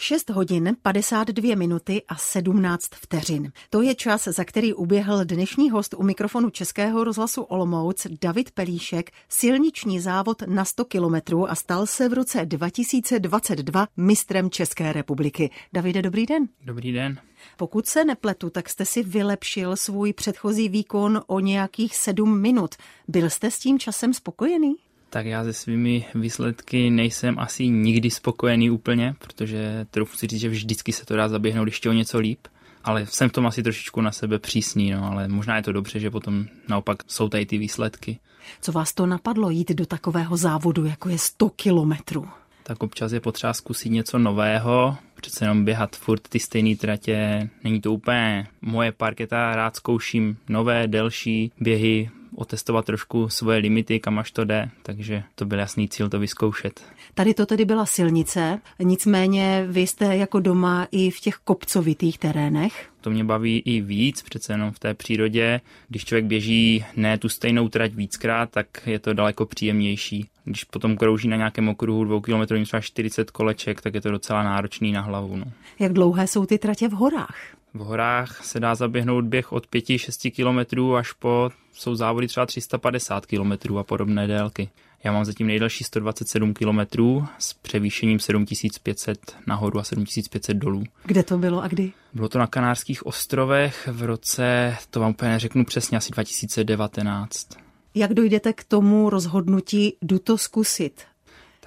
6 hodin 52 minuty a 17 vteřin. To je čas, za který uběhl dnešní host u mikrofonu Českého rozhlasu Olomouc David Pelíšek silniční závod na 100 kilometrů a stal se v roce 2022 mistrem České republiky. Davide, dobrý den. Dobrý den. Pokud se nepletu, tak jste si vylepšil svůj předchozí výkon o nějakých sedm minut. Byl jste s tím časem spokojený? Tak já se svými výsledky nejsem asi nikdy spokojený úplně, protože trochu si říct, že vždycky se to dá zaběhnout ještě o něco líp. Ale jsem v tom asi trošičku na sebe přísný, no, ale možná je to dobře, že potom naopak jsou tady ty výsledky. Co vás to napadlo jít do takového závodu, jako je 100 kilometrů? Tak občas je potřeba zkusit něco nového, přece jenom běhat furt ty stejné tratě, není to úplně moje parketa, rád zkouším nové, delší běhy, otestovat trošku svoje limity, kam až to jde, takže to byl jasný cíl to vyzkoušet. Tady to tedy byla silnice, nicméně vy jste jako doma i v těch kopcovitých terénech. To mě baví i víc, přece jenom v té přírodě. Když člověk běží ne tu stejnou trať víckrát, tak je to daleko příjemnější. Když potom krouží na nějakém okruhu dvou kilometrů třeba 40 koleček, tak je to docela náročný na hlavu. No. Jak dlouhé jsou ty tratě v horách? V horách se dá zaběhnout běh od 5-6 km až po, jsou závody třeba 350 km a podobné délky. Já mám zatím nejdelší 127 km s převýšením 7500 nahoru a 7500 dolů. Kde to bylo a kdy? Bylo to na Kanárských ostrovech v roce, to vám úplně neřeknu přesně, asi 2019. Jak dojdete k tomu rozhodnutí, jdu to zkusit?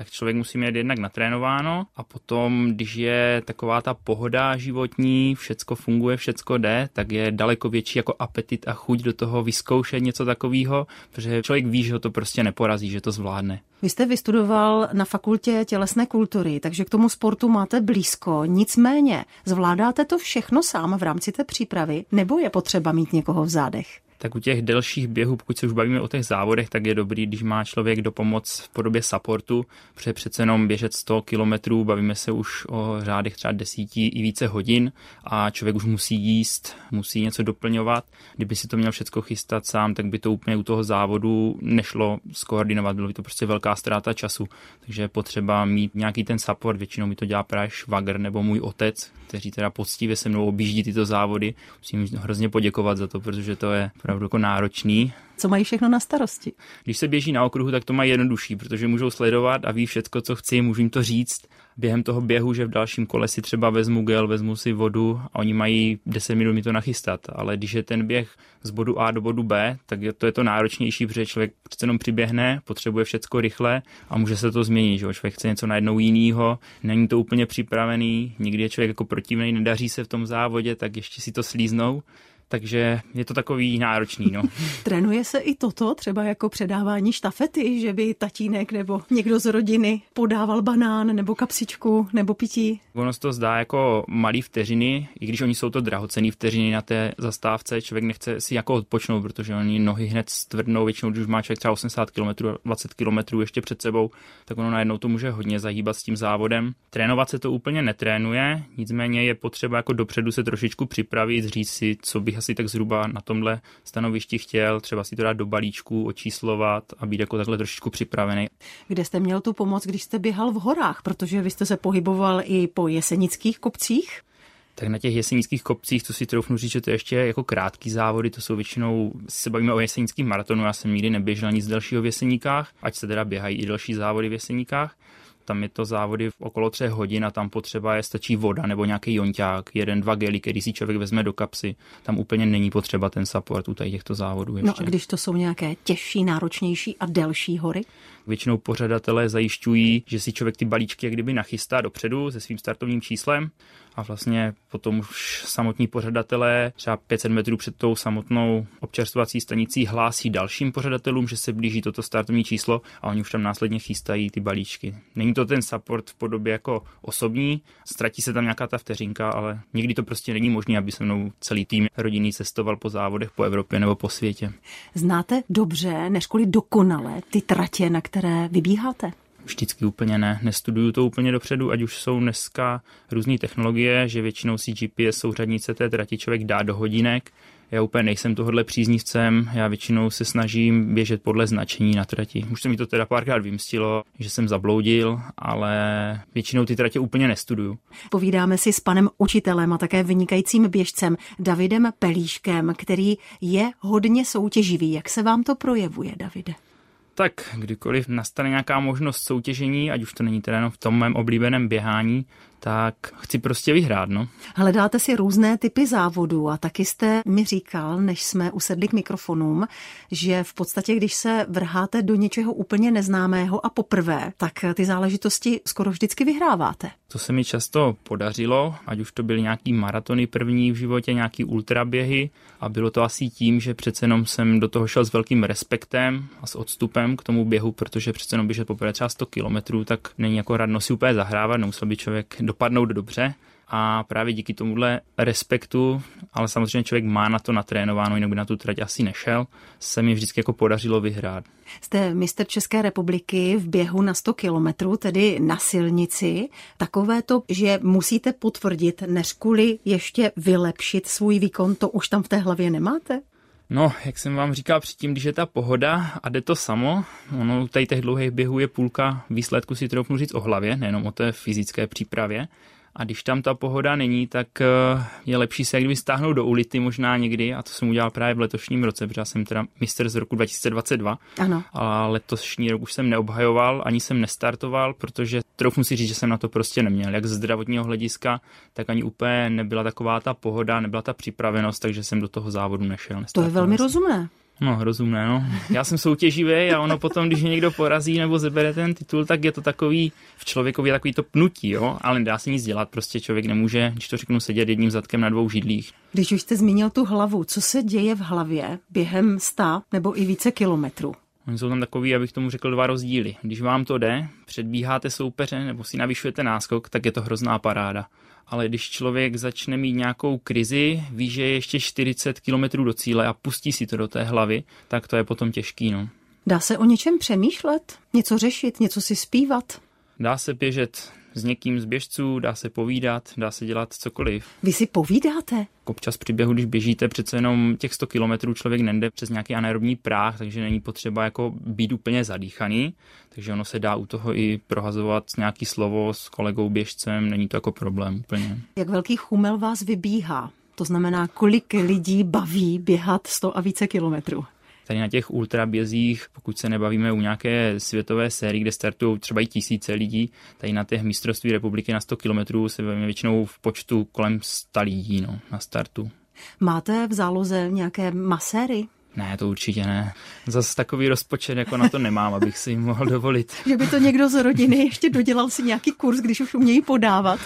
Tak člověk musí mít jednak natrénováno a potom, když je taková ta pohoda životní, všecko funguje, všecko jde, tak je daleko větší jako apetit a chuť do toho vyzkoušet něco takového, protože člověk ví, že ho to prostě neporazí, že to zvládne. Vy jste vystudoval na fakultě tělesné kultury, takže k tomu sportu máte blízko. Nicméně, zvládáte to všechno sám v rámci té přípravy, nebo je potřeba mít někoho v zádech? Tak u těch delších běhů, pokud se už bavíme o těch závodech, tak je dobrý, když má člověk do pomoc v podobě supportu, protože přece jenom běžet 100 kilometrů, bavíme se už o řádech třeba desíti i více hodin a člověk už musí jíst, musí něco doplňovat. Kdyby si to měl všechno chystat sám, tak by to úplně u toho závodu nešlo skoordinovat, bylo by to prostě velká ztráta času. Takže je potřeba mít nějaký ten support, většinou mi to dělá právě švagr nebo můj otec, kteří teda poctivě se mnou objíždí tyto závody. Musím hrozně poděkovat za to, protože to je opravdu jako náročný. Co mají všechno na starosti? Když se běží na okruhu, tak to mají jednodušší, protože můžou sledovat a ví všechno, co chci, můžu jim to říct během toho běhu, že v dalším kole si třeba vezmu gel, vezmu si vodu a oni mají 10 minut mi to nachystat. Ale když je ten běh z bodu A do bodu B, tak to, je to náročnější, protože člověk přece jenom přiběhne, potřebuje všechno rychle a může se to změnit. Že? Člověk chce něco najednou jiného, není to úplně připravený, nikdy je člověk jako protivný, nedaří se v tom závodě, tak ještě si to slíznou takže je to takový náročný. No. Trénuje se i toto, třeba jako předávání štafety, že by tatínek nebo někdo z rodiny podával banán nebo kapsičku nebo pití? Ono se to zdá jako malý vteřiny, i když oni jsou to drahocený vteřiny na té zastávce, člověk nechce si jako odpočnout, protože oni nohy hned stvrdnou, většinou, když má člověk třeba 80 km, 20 km ještě před sebou, tak ono najednou to může hodně zahýbat s tím závodem. Trénovat se to úplně netrénuje, nicméně je potřeba jako dopředu se trošičku připravit, říct si, co bych asi tak zhruba na tomhle stanovišti chtěl, třeba si to dát do balíčku, očíslovat a být jako takhle trošičku připravený. Kde jste měl tu pomoc, když jste běhal v horách, protože vy jste se pohyboval i po jesenických kopcích? tak na těch jesenických kopcích, co si troufnu říct, že to je ještě jako krátký závody, to jsou většinou, se bavíme o jesenických maratonu, já jsem nikdy neběžel nic delšího v jeseníkách, ať se teda běhají i další závody v jeseníkách, tam je to závody v okolo třech hodin a tam potřeba je stačí voda nebo nějaký jonťák, jeden, dva gely, který si člověk vezme do kapsy. Tam úplně není potřeba ten support u těchto závodů. Ještě. No a když to jsou nějaké těžší, náročnější a delší hory? Většinou pořadatelé zajišťují, že si člověk ty balíčky jak kdyby nachystá dopředu se svým startovním číslem a vlastně potom už samotní pořadatelé třeba 500 metrů před tou samotnou občerstvovací stanicí hlásí dalším pořadatelům, že se blíží toto startovní číslo a oni už tam následně chystají ty balíčky. Není to ten support v podobě jako osobní, ztratí se tam nějaká ta vteřinka, ale nikdy to prostě není možné, aby se mnou celý tým rodinný cestoval po závodech po Evropě nebo po světě. Znáte dobře, než dokonale ty tratě, na které vybíháte? Vždycky úplně ne. Nestuduju to úplně dopředu, ať už jsou dneska různé technologie, že většinou si GPS souřadnice té trati člověk dá do hodinek, Já úplně nejsem tohohle příznivcem, já většinou se snažím běžet podle značení na trati. Už se mi to teda párkrát vymstilo, že jsem zabloudil, ale většinou ty tratě úplně nestuduju. Povídáme si s panem učitelem a také vynikajícím běžcem Davidem Pelíškem, který je hodně soutěživý. Jak se vám to projevuje, Davide? Tak kdykoliv nastane nějaká možnost soutěžení, ať už to není teda jenom v tom mém oblíbeném běhání, tak chci prostě vyhrát. No. Hledáte si různé typy závodů a taky jste mi říkal, než jsme usedli k mikrofonům, že v podstatě, když se vrháte do něčeho úplně neznámého a poprvé, tak ty záležitosti skoro vždycky vyhráváte. To se mi často podařilo, ať už to byly nějaký maratony první v životě, nějaký ultraběhy a bylo to asi tím, že přece jenom jsem do toho šel s velkým respektem a s odstupem k tomu běhu, protože přece jenom běžet poprvé třeba 100 kilometrů, tak není jako radno si úplně zahrávat, nemusel by člověk dopadnout dobře a právě díky tomuhle respektu, ale samozřejmě člověk má na to natrénováno, jinak by na tu trať asi nešel, se mi vždycky jako podařilo vyhrát. Jste mistr České republiky v běhu na 100 kilometrů, tedy na silnici. Takové to, že musíte potvrdit, než kvůli ještě vylepšit svůj výkon, to už tam v té hlavě nemáte? No, jak jsem vám říkal předtím, když je ta pohoda a jde to samo, ono tady těch dlouhých běhů je půlka výsledku si troufnu říct o hlavě, nejenom o té fyzické přípravě. A když tam ta pohoda není, tak eh, je lepší se kdyby stáhnout do ulity možná někdy a to jsem udělal právě v letošním roce, protože já jsem teda mistr z roku 2022. Ano. A letošní rok už jsem neobhajoval, ani jsem nestartoval, protože trochu si říct, že jsem na to prostě neměl. Jak z zdravotního hlediska, tak ani úplně nebyla taková ta pohoda, nebyla ta připravenost, takže jsem do toho závodu nešel. To je velmi rozumné. No, rozumné, no. Já jsem soutěživý a ono potom, když někdo porazí nebo zebere ten titul, tak je to takový, v člověkově takový to pnutí, jo, ale nedá se nic dělat, prostě člověk nemůže, když to řeknu, sedět jedním zadkem na dvou židlích. Když už jste zmínil tu hlavu, co se děje v hlavě během sta nebo i více kilometrů? Oni jsou tam takový, abych tomu řekl, dva rozdíly. Když vám to jde, předbíháte soupeře nebo si navyšujete náskok, tak je to hrozná paráda ale když člověk začne mít nějakou krizi, ví, že je ještě 40 km do cíle a pustí si to do té hlavy, tak to je potom těžký. No. Dá se o něčem přemýšlet? Něco řešit? Něco si zpívat? Dá se běžet s někým z běžců, dá se povídat, dá se dělat cokoliv. Vy si povídáte? Občas při běhu, když běžíte přece jenom těch 100 kilometrů, člověk nende přes nějaký anaerobní práh, takže není potřeba jako být úplně zadýchaný, takže ono se dá u toho i prohazovat nějaký slovo s kolegou běžcem, není to jako problém úplně. Jak velký chumel vás vybíhá? To znamená, kolik lidí baví běhat 100 a více kilometrů? Tady na těch ultrabězích, pokud se nebavíme u nějaké světové série, kde startují třeba i tisíce lidí, tady na těch mistrovství republiky na 100 km se bavíme většinou v počtu kolem 100 lidí no, na startu. Máte v záloze nějaké maséry? Ne, to určitě ne. Zase takový rozpočet jako na to nemám, abych si mohl dovolit. že by to někdo z rodiny ještě dodělal si nějaký kurz, když už umějí podávat.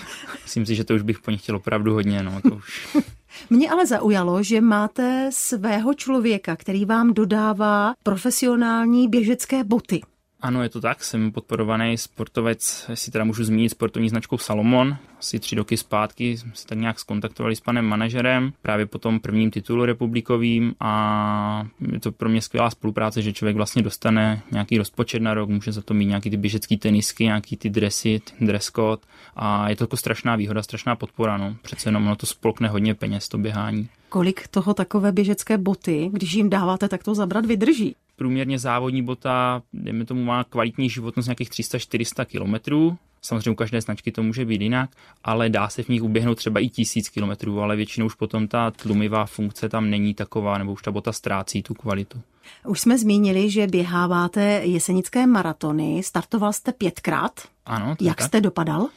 Myslím si, že to už bych po nich chtěl opravdu hodně. No, to už... Mě ale zaujalo, že máte svého člověka, který vám dodává profesionální běžecké boty. Ano, je to tak, jsem podporovaný sportovec, jestli teda můžu zmínit sportovní značkou Salomon. Asi tři roky zpátky jsme se tak nějak skontaktovali s panem manažerem, právě po tom prvním titulu republikovým a je to pro mě skvělá spolupráce, že člověk vlastně dostane nějaký rozpočet na rok, může za to mít nějaký ty běžecký tenisky, nějaký ty dresy, dress code a je to jako strašná výhoda, strašná podpora, no. Přece jenom ono to spolkne hodně peněz, to běhání. Kolik toho takové běžecké boty, když jim dáváte, tak to zabrat vydrží? Průměrně závodní bota, dejme tomu, má kvalitní životnost nějakých 300-400 kilometrů. Samozřejmě u každé značky to může být jinak, ale dá se v nich uběhnout třeba i tisíc kilometrů, ale většinou už potom ta tlumivá funkce tam není taková, nebo už ta bota ztrácí tu kvalitu. Už jsme zmínili, že běháváte jesenické maratony. Startoval jste pětkrát. Ano. Jak tak. jste dopadal?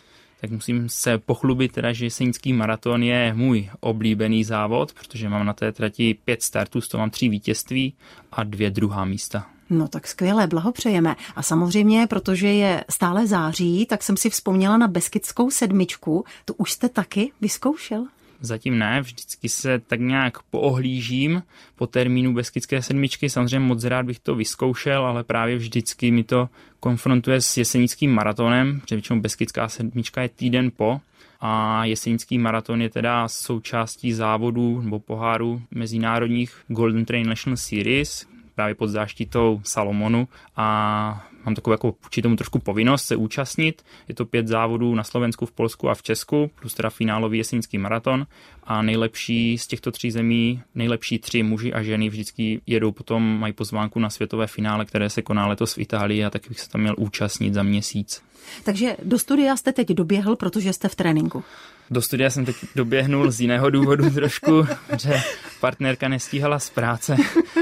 Tak musím se pochlubit teda, že jesenický maraton je můj oblíbený závod, protože mám na té trati pět startů, z toho mám tři vítězství a dvě druhá místa. No tak skvěle, blahopřejeme. A samozřejmě, protože je stále září, tak jsem si vzpomněla na Beskidskou sedmičku. To už jste taky vyzkoušel? Zatím ne, vždycky se tak nějak poohlížím po termínu Beskidské sedmičky. Samozřejmě moc rád bych to vyzkoušel, ale právě vždycky mi to konfrontuje s jesenickým maratonem, protože většinou Beskidská sedmička je týden po a jesenický maraton je teda součástí závodu nebo poháru mezinárodních Golden Train National Series, právě pod záštitou Salomonu a mám takovou jako tomu trošku povinnost se účastnit. Je to pět závodů na Slovensku, v Polsku a v Česku, plus teda finálový jesenický maraton. A nejlepší z těchto tří zemí, nejlepší tři muži a ženy vždycky jedou potom, mají pozvánku na světové finále, které se koná letos v Itálii a taky bych se tam měl účastnit za měsíc. Takže do studia jste teď doběhl, protože jste v tréninku. Do studia jsem teď doběhnul z jiného důvodu trošku, že partnerka nestíhala z práce.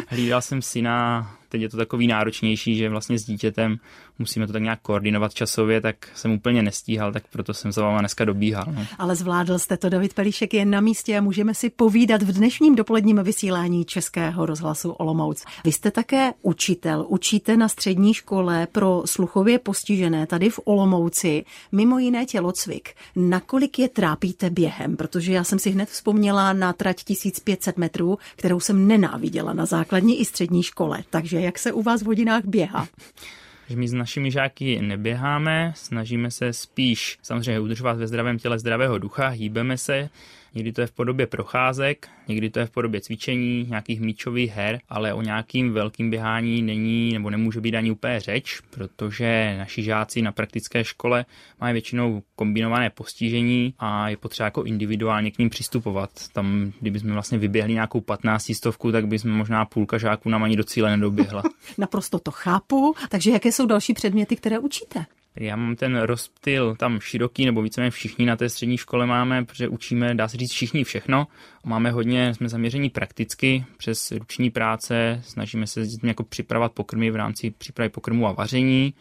Hlídal jsem syna teď je to takový náročnější, že vlastně s dítětem musíme to tak nějak koordinovat časově, tak jsem úplně nestíhal, tak proto jsem za váma dneska dobíhal. No. Ale zvládl jste to, David Pelíšek je na místě a můžeme si povídat v dnešním dopoledním vysílání Českého rozhlasu Olomouc. Vy jste také učitel, učíte na střední škole pro sluchově postižené tady v Olomouci, mimo jiné tělocvik. Nakolik je trápíte během? Protože já jsem si hned vzpomněla na trať 1500 metrů, kterou jsem nenáviděla na základní i střední škole. Takže jak se u vás v hodinách běhá? že my s našimi žáky neběháme, snažíme se spíš samozřejmě udržovat ve zdravém těle zdravého ducha, hýbeme se, Někdy to je v podobě procházek, někdy to je v podobě cvičení, nějakých míčových her, ale o nějakým velkým běhání není nebo nemůže být ani úplně řeč, protože naši žáci na praktické škole mají většinou kombinované postižení a je potřeba jako individuálně k ním přistupovat. Tam, kdybychom vlastně vyběhli nějakou 15 stovku, tak bychom možná půlka žáků nám ani do cíle nedoběhla. Naprosto to chápu. Takže jaké jsou další předměty, které učíte? Já mám ten rozptyl tam široký, nebo víceméně všichni na té střední škole máme, protože učíme, dá se říct, všichni všechno. Máme hodně, jsme zaměření prakticky přes ruční práce, snažíme se jako připravovat pokrmy v rámci přípravy pokrmu a vaření.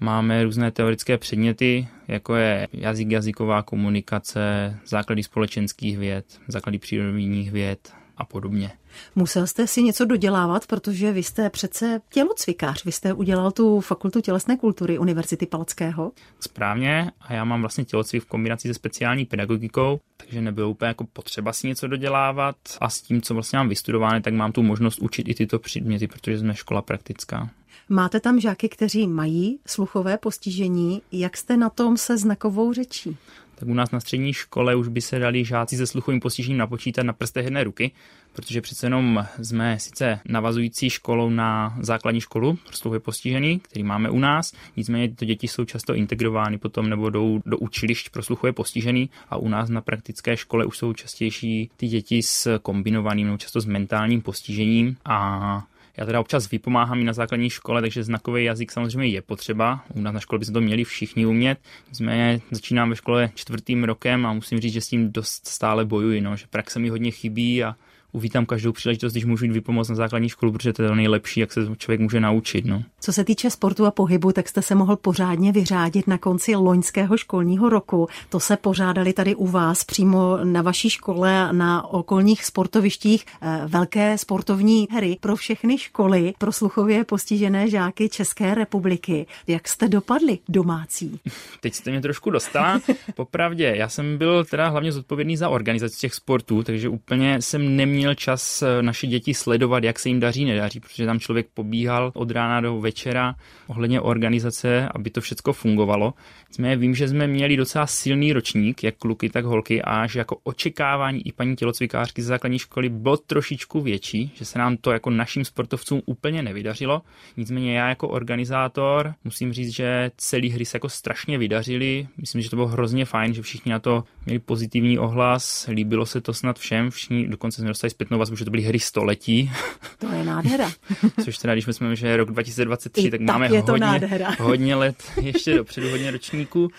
Máme různé teoretické předměty, jako je jazyk, jazyková komunikace, základy společenských věd, základy přírodních věd a podobně. Musel jste si něco dodělávat, protože vy jste přece tělocvikář. Vy jste udělal tu fakultu tělesné kultury Univerzity Palackého. Správně a já mám vlastně tělocvik v kombinaci se speciální pedagogikou, takže nebylo úplně jako potřeba si něco dodělávat a s tím, co vlastně mám vystudováno, tak mám tu možnost učit i tyto předměty, protože jsme škola praktická. Máte tam žáky, kteří mají sluchové postižení. Jak jste na tom se znakovou řečí? Tak u nás na střední škole už by se dali žáci se sluchovým postižením napočítat na prstech jedné ruky, protože přece jenom jsme sice navazující školou na základní školu pro sluchově postižený, který máme u nás, nicméně ty děti jsou často integrovány potom nebo jdou do učilišť pro sluchově postižený a u nás na praktické škole už jsou častější ty děti s kombinovaným nebo často s mentálním postižením a já teda občas vypomáhám i na základní škole, takže znakový jazyk samozřejmě je potřeba. U nás na škole by se to měli všichni umět. Nicméně začínám ve škole čtvrtým rokem a musím říct, že s tím dost stále bojuji, no, že praxe mi hodně chybí a uvítám každou příležitost, když můžu jít vypomoct na základní školu, protože to je to nejlepší, jak se člověk může naučit. No. Co se týče sportu a pohybu, tak jste se mohl pořádně vyřádit na konci loňského školního roku. To se pořádali tady u vás přímo na vaší škole a na okolních sportovištích eh, velké sportovní hry pro všechny školy, pro sluchově postižené žáky České republiky. Jak jste dopadli domácí? Teď jste mě trošku dostala. Popravdě, já jsem byl teda hlavně zodpovědný za organizaci těch sportů, takže úplně jsem neměl neměl čas eh, naše děti sledovat, jak se jim daří, nedaří, protože tam člověk pobíhal od rána do večera ohledně organizace, aby to všechno fungovalo. Nicméně vím, že jsme měli docela silný ročník, jak kluky, tak holky, a že jako očekávání i paní tělocvikářky ze základní školy bylo trošičku větší, že se nám to jako našim sportovcům úplně nevydařilo. Nicméně já jako organizátor musím říct, že celý hry se jako strašně vydařily. Myslím, že to bylo hrozně fajn, že všichni na to měli pozitivní ohlas, líbilo se to snad všem, všichni dokonce jsme dostali zpětnou vazbu, že to byly hry století. To je nádhera. Což teda, když jsme že je rok 2023, I tak, tak máme hodně, hodně let ještě dopředu, hodně ročníků.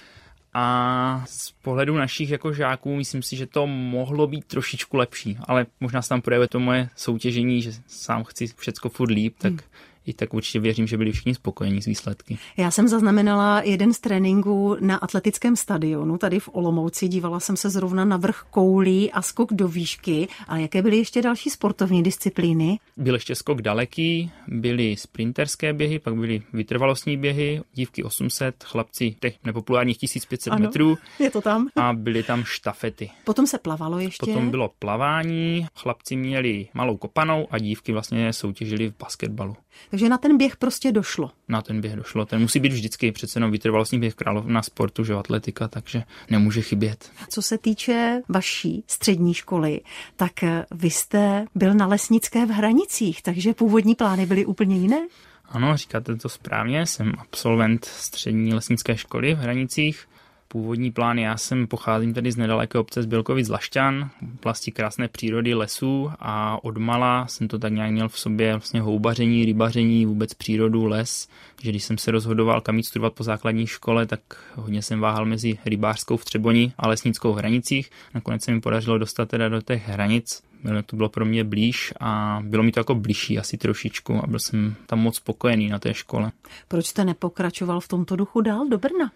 A z pohledu našich jako žáků myslím si, že to mohlo být trošičku lepší, ale možná se tam projevuje to moje soutěžení, že sám chci všecko furt líp, tak hmm i tak určitě věřím, že byli všichni spokojení s výsledky. Já jsem zaznamenala jeden z tréninků na atletickém stadionu tady v Olomouci. Dívala jsem se zrovna na vrch koulí a skok do výšky. A jaké byly ještě další sportovní disciplíny? Byl ještě skok daleký, byly sprinterské běhy, pak byly vytrvalostní běhy, dívky 800, chlapci těch nepopulárních 1500 ano, metrů. Je to tam. A byly tam štafety. Potom se plavalo ještě. Potom bylo plavání, chlapci měli malou kopanou a dívky vlastně soutěžili v basketbalu. Takže na ten běh prostě došlo. Na ten běh došlo. Ten musí být vždycky přece jenom vytrvalostní běh královna sportu, že atletika, takže nemůže chybět. Co se týče vaší střední školy, tak vy jste byl na lesnické v Hranicích, takže původní plány byly úplně jiné? Ano, říkáte to správně, jsem absolvent střední lesnické školy v Hranicích. Původní plán, já jsem pocházím tedy z nedaleké obce z Bělkovic Lašťan, oblasti krásné přírody, lesů a odmala jsem to tak nějak měl v sobě vlastně houbaření, rybaření, vůbec přírodu, les, že když jsem se rozhodoval kam jít studovat po základní škole, tak hodně jsem váhal mezi rybářskou v Třeboni a lesnickou v Hranicích. Nakonec se mi podařilo dostat teda do těch hranic, to bylo pro mě blíž a bylo mi to jako blížší asi trošičku a byl jsem tam moc spokojený na té škole. Proč jste nepokračoval v tomto duchu dál do Brna?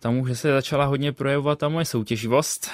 Tam už se začala hodně projevovat ta moje soutěživost.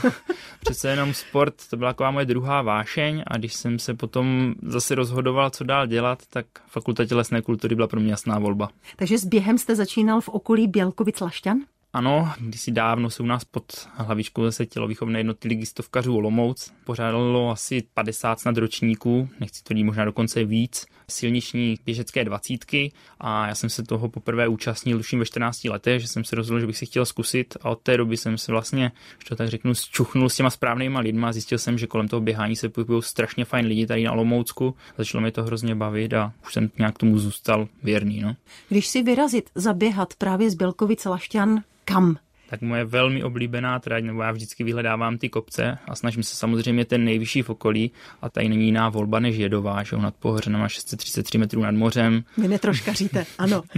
Přece jenom sport, to byla taková moje druhá vášeň a když jsem se potom zase rozhodoval, co dál dělat, tak fakulta tělesné kultury byla pro mě jasná volba. Takže s během jste začínal v okolí Bělkovic Lašťan? Ano, kdysi dávno se u nás pod hlavičkou zase tělovýchovné jednoty ligistovkařů Olomouc pořádalo asi 50 snad ročníků, nechci to možná dokonce víc, silniční běžecké dvacítky a já jsem se toho poprvé účastnil už ve 14 letech, že jsem se rozhodl, že bych si chtěl zkusit a od té doby jsem se vlastně, že to tak řeknu, zčuchnul s těma správnýma lidma a zjistil jsem, že kolem toho běhání se pohybují strašně fajn lidi tady na Olomoucku. Začalo mi to hrozně bavit a už jsem nějak tomu zůstal věrný. No. Když si vyrazit, zaběhat právě z Bělkovice Lašťan, kam? tak moje velmi oblíbená trať, nebo já vždycky vyhledávám ty kopce a snažím se samozřejmě ten nejvyšší v okolí a tady není jiná volba než Jedová, že nad Pohořenem a 633 metrů nad mořem. Vy netroškaříte, ano.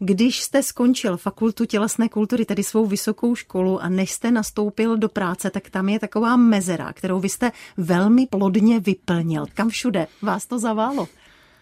Když jste skončil fakultu tělesné kultury, tedy svou vysokou školu a než jste nastoupil do práce, tak tam je taková mezera, kterou vy jste velmi plodně vyplnil. Kam všude vás to zaválo?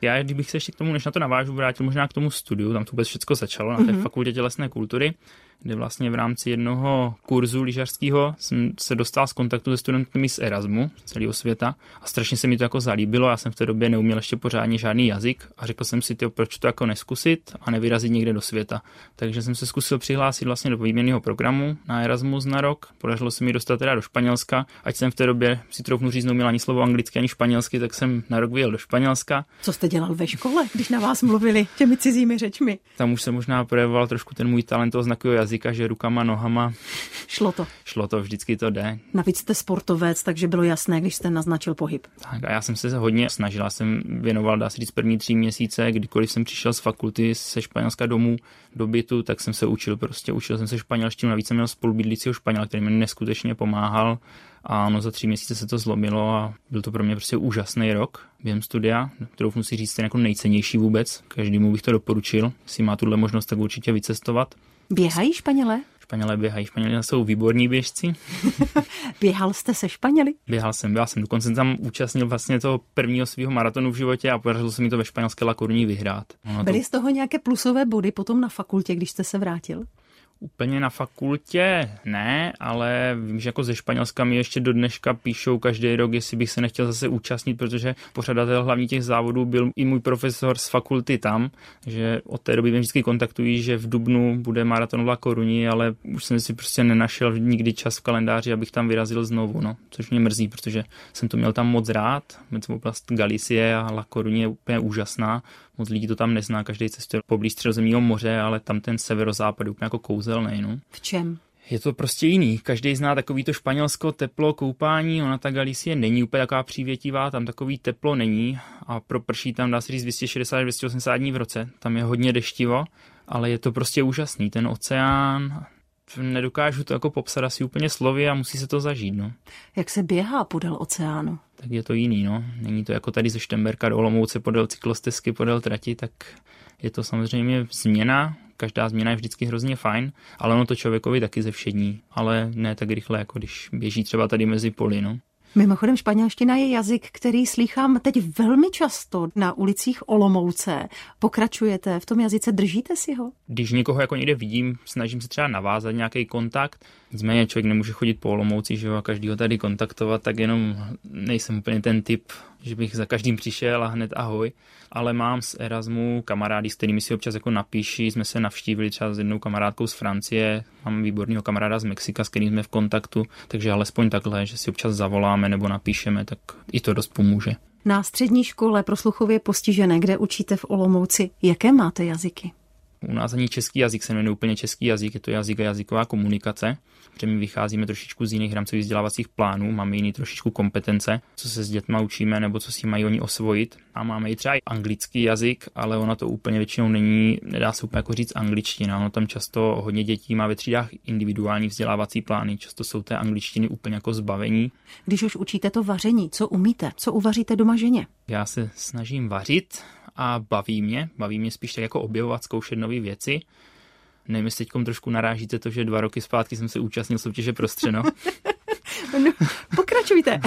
Já, kdybych se ještě k tomu, než na to navážu, vrátil možná k tomu studiu, tam to vůbec všechno začalo na té mm-hmm. fakultě tělesné kultury, kde vlastně v rámci jednoho kurzu lyžařského jsem se dostal z kontaktu se studenty z Erasmu z celého světa a strašně se mi to jako zalíbilo. Já jsem v té době neuměl ještě pořádně žádný jazyk a řekl jsem si, tyjo, proč to jako neskusit a nevyrazit někde do světa. Takže jsem se zkusil přihlásit vlastně do výměnného programu na Erasmus na rok. Podařilo se mi dostat teda do Španělska, ať jsem v té době si troufnu říct, neuměl ani slovo anglicky, ani španělsky, tak jsem na rok vyjel do Španělska. Co jste dělal ve škole, když na vás mluvili těmi cizími řečmi? Tam už se možná projevoval trošku ten můj talent toho znakového jazyka, že rukama, nohama. Šlo to. Šlo to, vždycky to jde. Navíc jste sportovec, takže bylo jasné, když jste naznačil pohyb. Tak a já jsem se hodně snažil, já jsem věnoval, dá se říct, první tři měsíce, kdykoliv jsem přišel z fakulty se Španělska domů do bytu, tak jsem se učil prostě, učil jsem se španělštinu, navíc jsem měl spolubydlícího Španěla, který mi neskutečně pomáhal a ono za tři měsíce se to zlomilo a byl to pro mě prostě úžasný rok během studia, kterou musí říct ten jako nejcennější vůbec. Každému bych to doporučil, jestli má tuhle možnost, tak určitě vycestovat. Běhají Španělé? Španělé běhají. Španělé jsou výborní běžci. Běhal jste se Španěli? Běhal jsem, běhal jsem. Dokonce tam účastnil vlastně toho prvního svého maratonu v životě a podařilo se mi to ve španělské Lakoruní vyhrát. Byly to... z toho nějaké plusové body potom na fakultě, když jste se vrátil? Úplně na fakultě ne, ale vím, že jako ze Španělska mi ještě do dneška píšou každý rok, jestli bych se nechtěl zase účastnit, protože pořadatel hlavní těch závodů byl i můj profesor z fakulty tam, že od té doby mě vždycky kontaktují, že v Dubnu bude maraton v La ale už jsem si prostě nenašel nikdy čas v kalendáři, abych tam vyrazil znovu, no, což mě mrzí, protože jsem to měl tam moc rád, oblast Galicie a La Coruña je úplně úžasná, moc lidí to tam nezná, každý cestuje poblíž středozemního moře, ale tam ten severozápad je úplně jako kouzelný. No. V čem? Je to prostě jiný. Každý zná takový to španělsko teplo koupání, ona ta Galicie není úplně taková přívětivá, tam takový teplo není a proprší tam dá se říct 260-280 dní v roce. Tam je hodně deštivo, ale je to prostě úžasný. Ten oceán, nedokážu to jako popsat asi úplně slovy a musí se to zažít. No. Jak se běhá podél oceánu? Tak je to jiný, no. Není to jako tady ze Štemberka do Olomouce podél cyklostezky, podél trati, tak je to samozřejmě změna, každá změna je vždycky hrozně fajn, ale ono to člověkovi taky ze všední, ale ne tak rychle, jako když běží třeba tady mezi poli, no. Mimochodem španělština je jazyk, který slýchám teď velmi často na ulicích Olomouce. Pokračujete v tom jazyce, držíte si ho? Když někoho jako někde vidím, snažím se třeba navázat nějaký kontakt. Nicméně člověk nemůže chodit po Olomouci, že jo, a každýho tady kontaktovat, tak jenom nejsem úplně ten typ, že bych za každým přišel a hned ahoj. Ale mám z Erasmu kamarády, s kterými si občas jako napíši, jsme se navštívili třeba s jednou kamarádkou z Francie, mám výborného kamaráda z Mexika, s kterým jsme v kontaktu, takže alespoň takhle, že si občas zavoláme nebo napíšeme, tak i to dost pomůže. Na střední škole pro sluchově postižené, kde učíte v Olomouci, jaké máte jazyky? U nás ani český jazyk se jmenuje úplně český jazyk, je to jazyk a jazyková komunikace, protože my vycházíme trošičku z jiných rámcových vzdělávacích plánů, máme jiný trošičku kompetence, co se s dětma učíme nebo co si mají oni osvojit. A máme i třeba i anglický jazyk, ale ona to úplně většinou není, nedá se úplně jako říct angličtina. Ono tam často hodně dětí má ve třídách individuální vzdělávací plány, často jsou té angličtiny úplně jako zbavení. Když už učíte to vaření, co umíte, co uvaříte doma ženě? Já se snažím vařit, a baví mě. Baví mě spíš tak jako objevovat, zkoušet nové věci. Nevím, jestli teď trošku narážíte to, že dva roky zpátky jsem se účastnil soutěže pro střeno. no, pokračujte.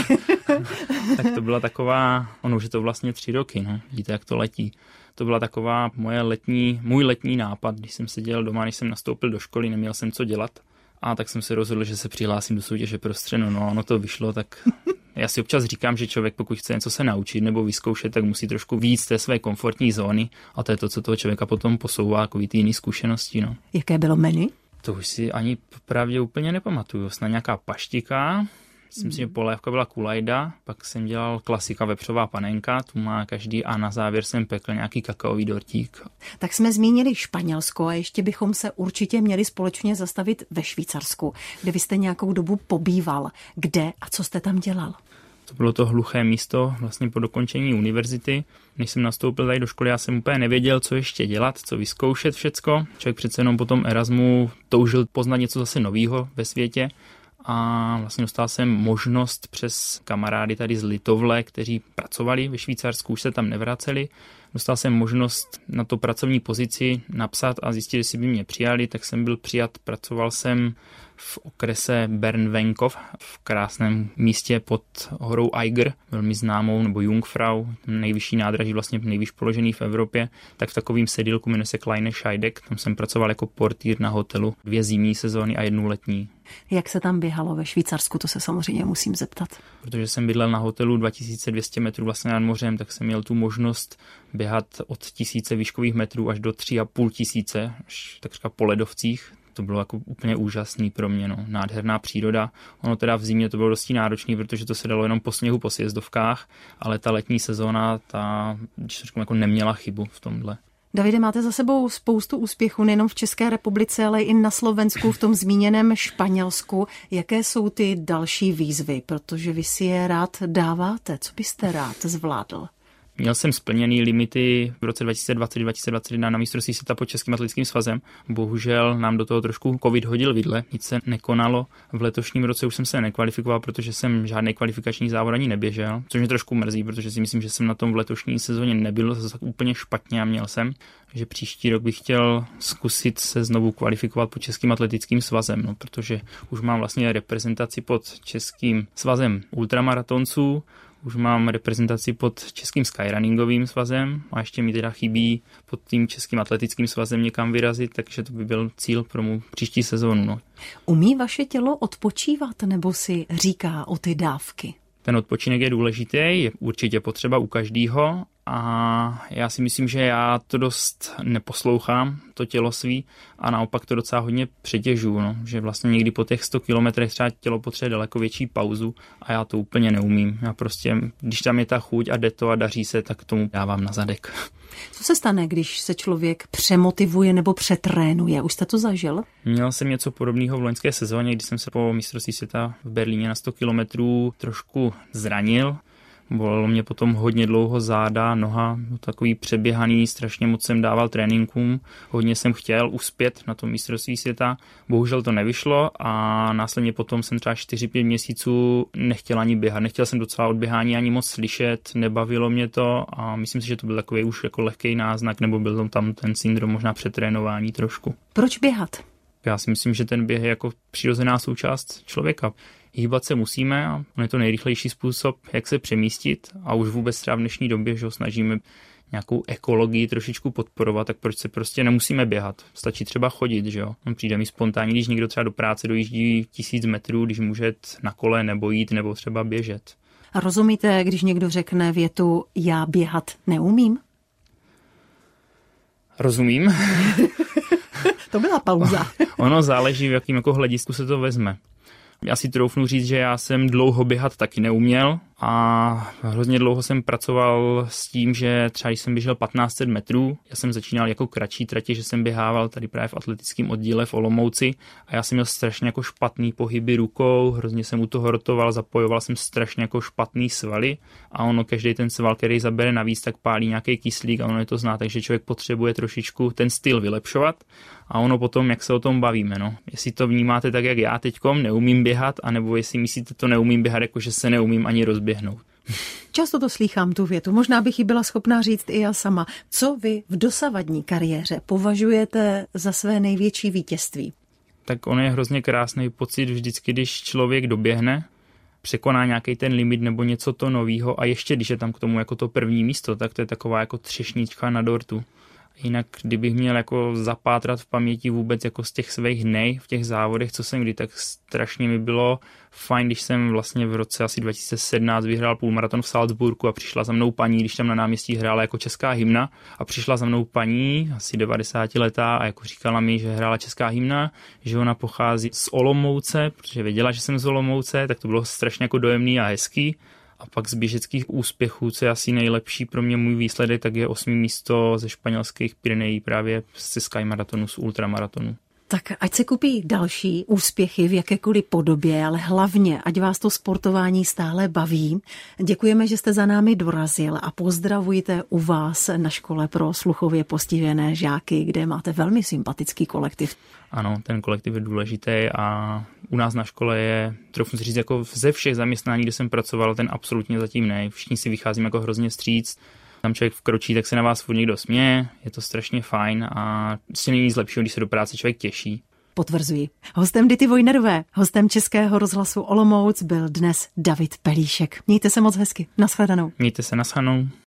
tak to byla taková, ono už je to vlastně tři roky, no. Vidíte, jak to letí. To byla taková moje letní, můj letní nápad, když jsem seděl doma, když jsem nastoupil do školy, neměl jsem co dělat. A tak jsem se rozhodl, že se přihlásím do soutěže pro střeno. No, ono to vyšlo, tak já si občas říkám, že člověk, pokud chce něco se naučit nebo vyzkoušet, tak musí trošku víc té své komfortní zóny a to je to, co toho člověka potom posouvá, jako ty jiné zkušenosti. No. Jaké bylo menu? To už si ani pravdě úplně nepamatuju. Snad nějaká paštika, Myslím si, že polévka byla kulajda, pak jsem dělal klasika vepřová panenka, tu má každý a na závěr jsem pekl nějaký kakaový dortík. Tak jsme zmínili Španělsko a ještě bychom se určitě měli společně zastavit ve Švýcarsku, kde vy jste nějakou dobu pobýval. Kde a co jste tam dělal? To bylo to hluché místo vlastně po dokončení univerzity. Než jsem nastoupil tady do školy, já jsem úplně nevěděl, co ještě dělat, co vyzkoušet všecko. Člověk přece jenom po tom Erasmu toužil poznat něco zase nového ve světě a vlastně dostal jsem možnost přes kamarády tady z Litovle, kteří pracovali ve Švýcarsku, už se tam nevraceli. Dostal jsem možnost na to pracovní pozici napsat a zjistit, jestli by mě přijali, tak jsem byl přijat, pracoval jsem v okrese Bernvenkov, v krásném místě pod horou Eiger, velmi známou, nebo Jungfrau, nejvyšší nádraží, vlastně nejvyšší položený v Evropě, tak v takovým sedílku jmenuje se Kleine Scheidek, tam jsem pracoval jako portýr na hotelu dvě zimní sezóny a jednu letní. Jak se tam běhalo ve Švýcarsku, to se samozřejmě musím zeptat. Protože jsem bydlel na hotelu 2200 metrů vlastně nad mořem, tak jsem měl tu možnost běhat od tisíce výškových metrů až do tři a půl tisíce, až takřka po ledovcích, to bylo jako úplně úžasný pro mě, no. nádherná příroda. Ono teda v zimě to bylo dosti náročný, protože to se dalo jenom po sněhu, po sjezdovkách, ale ta letní sezóna, ta, když řeknu, jako neměla chybu v tomhle. Davide, máte za sebou spoustu úspěchů nejenom v České republice, ale i na Slovensku, v tom zmíněném Španělsku. Jaké jsou ty další výzvy? Protože vy si je rád dáváte. Co byste rád zvládl? Měl jsem splněný limity v roce 2020-2021 na mistrovství světa pod Českým atletickým svazem. Bohužel nám do toho trošku covid hodil vidle, nic se nekonalo. V letošním roce už jsem se nekvalifikoval, protože jsem žádný kvalifikační závod ani neběžel, což mě trošku mrzí, protože si myslím, že jsem na tom v letošní sezóně nebyl zase úplně špatně a měl jsem že příští rok bych chtěl zkusit se znovu kvalifikovat pod Českým atletickým svazem, no, protože už mám vlastně reprezentaci pod Českým svazem ultramaratonců, už mám reprezentaci pod Českým skyrunningovým svazem a ještě mi teda chybí pod tím Českým atletickým svazem někam vyrazit, takže to by byl cíl pro mou příští sezónu. No. Umí vaše tělo odpočívat nebo si říká o ty dávky? Ten odpočinek je důležitý, je určitě potřeba u každého a já si myslím, že já to dost neposlouchám, to tělo svý a naopak to docela hodně přetěžuju, no. že vlastně někdy po těch 100 kilometrech třeba tělo potřebuje daleko větší pauzu a já to úplně neumím. Já prostě, když tam je ta chuť a jde to a daří se, tak tomu dávám na zadek. Co se stane, když se člověk přemotivuje nebo přetrénuje? Už jste to zažil? Měl jsem něco podobného v loňské sezóně, kdy jsem se po mistrovství světa v Berlíně na 100 kilometrů trošku zranil Bolelo mě potom hodně dlouho záda, noha, takový přeběhaný, strašně moc jsem dával tréninkům, hodně jsem chtěl uspět na tom mistrovství světa, bohužel to nevyšlo a následně potom jsem třeba 4-5 měsíců nechtěl ani běhat, nechtěl jsem docela od běhání ani moc slyšet, nebavilo mě to a myslím si, že to byl takový už jako lehký náznak, nebo byl tam ten syndrom možná přetrénování trošku. Proč běhat? Já si myslím, že ten běh je jako přirozená součást člověka hýbat se musíme a on je to nejrychlejší způsob, jak se přemístit a už vůbec třeba v dnešní době, že ho snažíme nějakou ekologii trošičku podporovat, tak proč se prostě nemusíme běhat? Stačí třeba chodit, že jo? On přijde mi spontánně, když někdo třeba do práce dojíždí tisíc metrů, když může jít na kole nebo jít nebo třeba běžet. A rozumíte, když někdo řekne větu já běhat neumím? Rozumím. to byla pauza. ono záleží, v jakým jako hledisku se to vezme. Já si troufnu říct, že já jsem dlouho běhat taky neuměl a hrozně dlouho jsem pracoval s tím, že třeba když jsem běžel 1500 metrů, já jsem začínal jako kratší tratě, že jsem běhával tady právě v atletickém oddíle v Olomouci a já jsem měl strašně jako špatný pohyby rukou, hrozně jsem u toho rotoval, zapojoval jsem strašně jako špatný svaly a ono každý ten sval, který zabere navíc, tak pálí nějaký kyslík a ono je to zná, takže člověk potřebuje trošičku ten styl vylepšovat a ono potom, jak se o tom bavíme. No. Jestli to vnímáte tak, jak já teďkom, neumím běhat, anebo jestli myslíte to neumím běhat, jako že se neumím ani rozběhnout. Často to slýchám tu větu, možná bych ji byla schopná říct i já sama. Co vy v dosavadní kariéře považujete za své největší vítězství? Tak on je hrozně krásný pocit vždycky, když člověk doběhne, překoná nějaký ten limit nebo něco to novýho a ještě když je tam k tomu jako to první místo, tak to je taková jako třešnička na dortu. Jinak, kdybych měl jako zapátrat v paměti vůbec jako z těch svých dnech v těch závodech, co jsem kdy, tak strašně mi bylo fajn, když jsem vlastně v roce asi 2017 vyhrál půlmaraton v Salzburgu a přišla za mnou paní, když tam na náměstí hrála jako česká hymna a přišla za mnou paní, asi 90 letá a jako říkala mi, že hrála česká hymna, že ona pochází z Olomouce, protože věděla, že jsem z Olomouce, tak to bylo strašně jako dojemný a hezký a pak z běžeckých úspěchů, co je asi nejlepší pro mě můj výsledek, tak je osmý místo ze španělských Pyrenejí právě ze Sky Maratonu, z ultramaratonu. Tak ať se kupí další úspěchy v jakékoliv podobě, ale hlavně, ať vás to sportování stále baví. Děkujeme, že jste za námi dorazil a pozdravujte u vás na škole pro sluchově postižené žáky, kde máte velmi sympatický kolektiv. Ano, ten kolektiv je důležitý a u nás na škole je, trochu říct, jako ze všech zaměstnání, kde jsem pracoval, ten absolutně zatím ne. Všichni si vycházím jako hrozně stříc. Tam člověk vkročí, tak se na vás furt někdo směje, je to strašně fajn a si není nic lepšího, když se do práce člověk těší. Potvrzuji. Hostem Dity Vojnerové, hostem Českého rozhlasu Olomouc byl dnes David Pelíšek. Mějte se moc hezky. Naschledanou. Mějte se, naschledanou.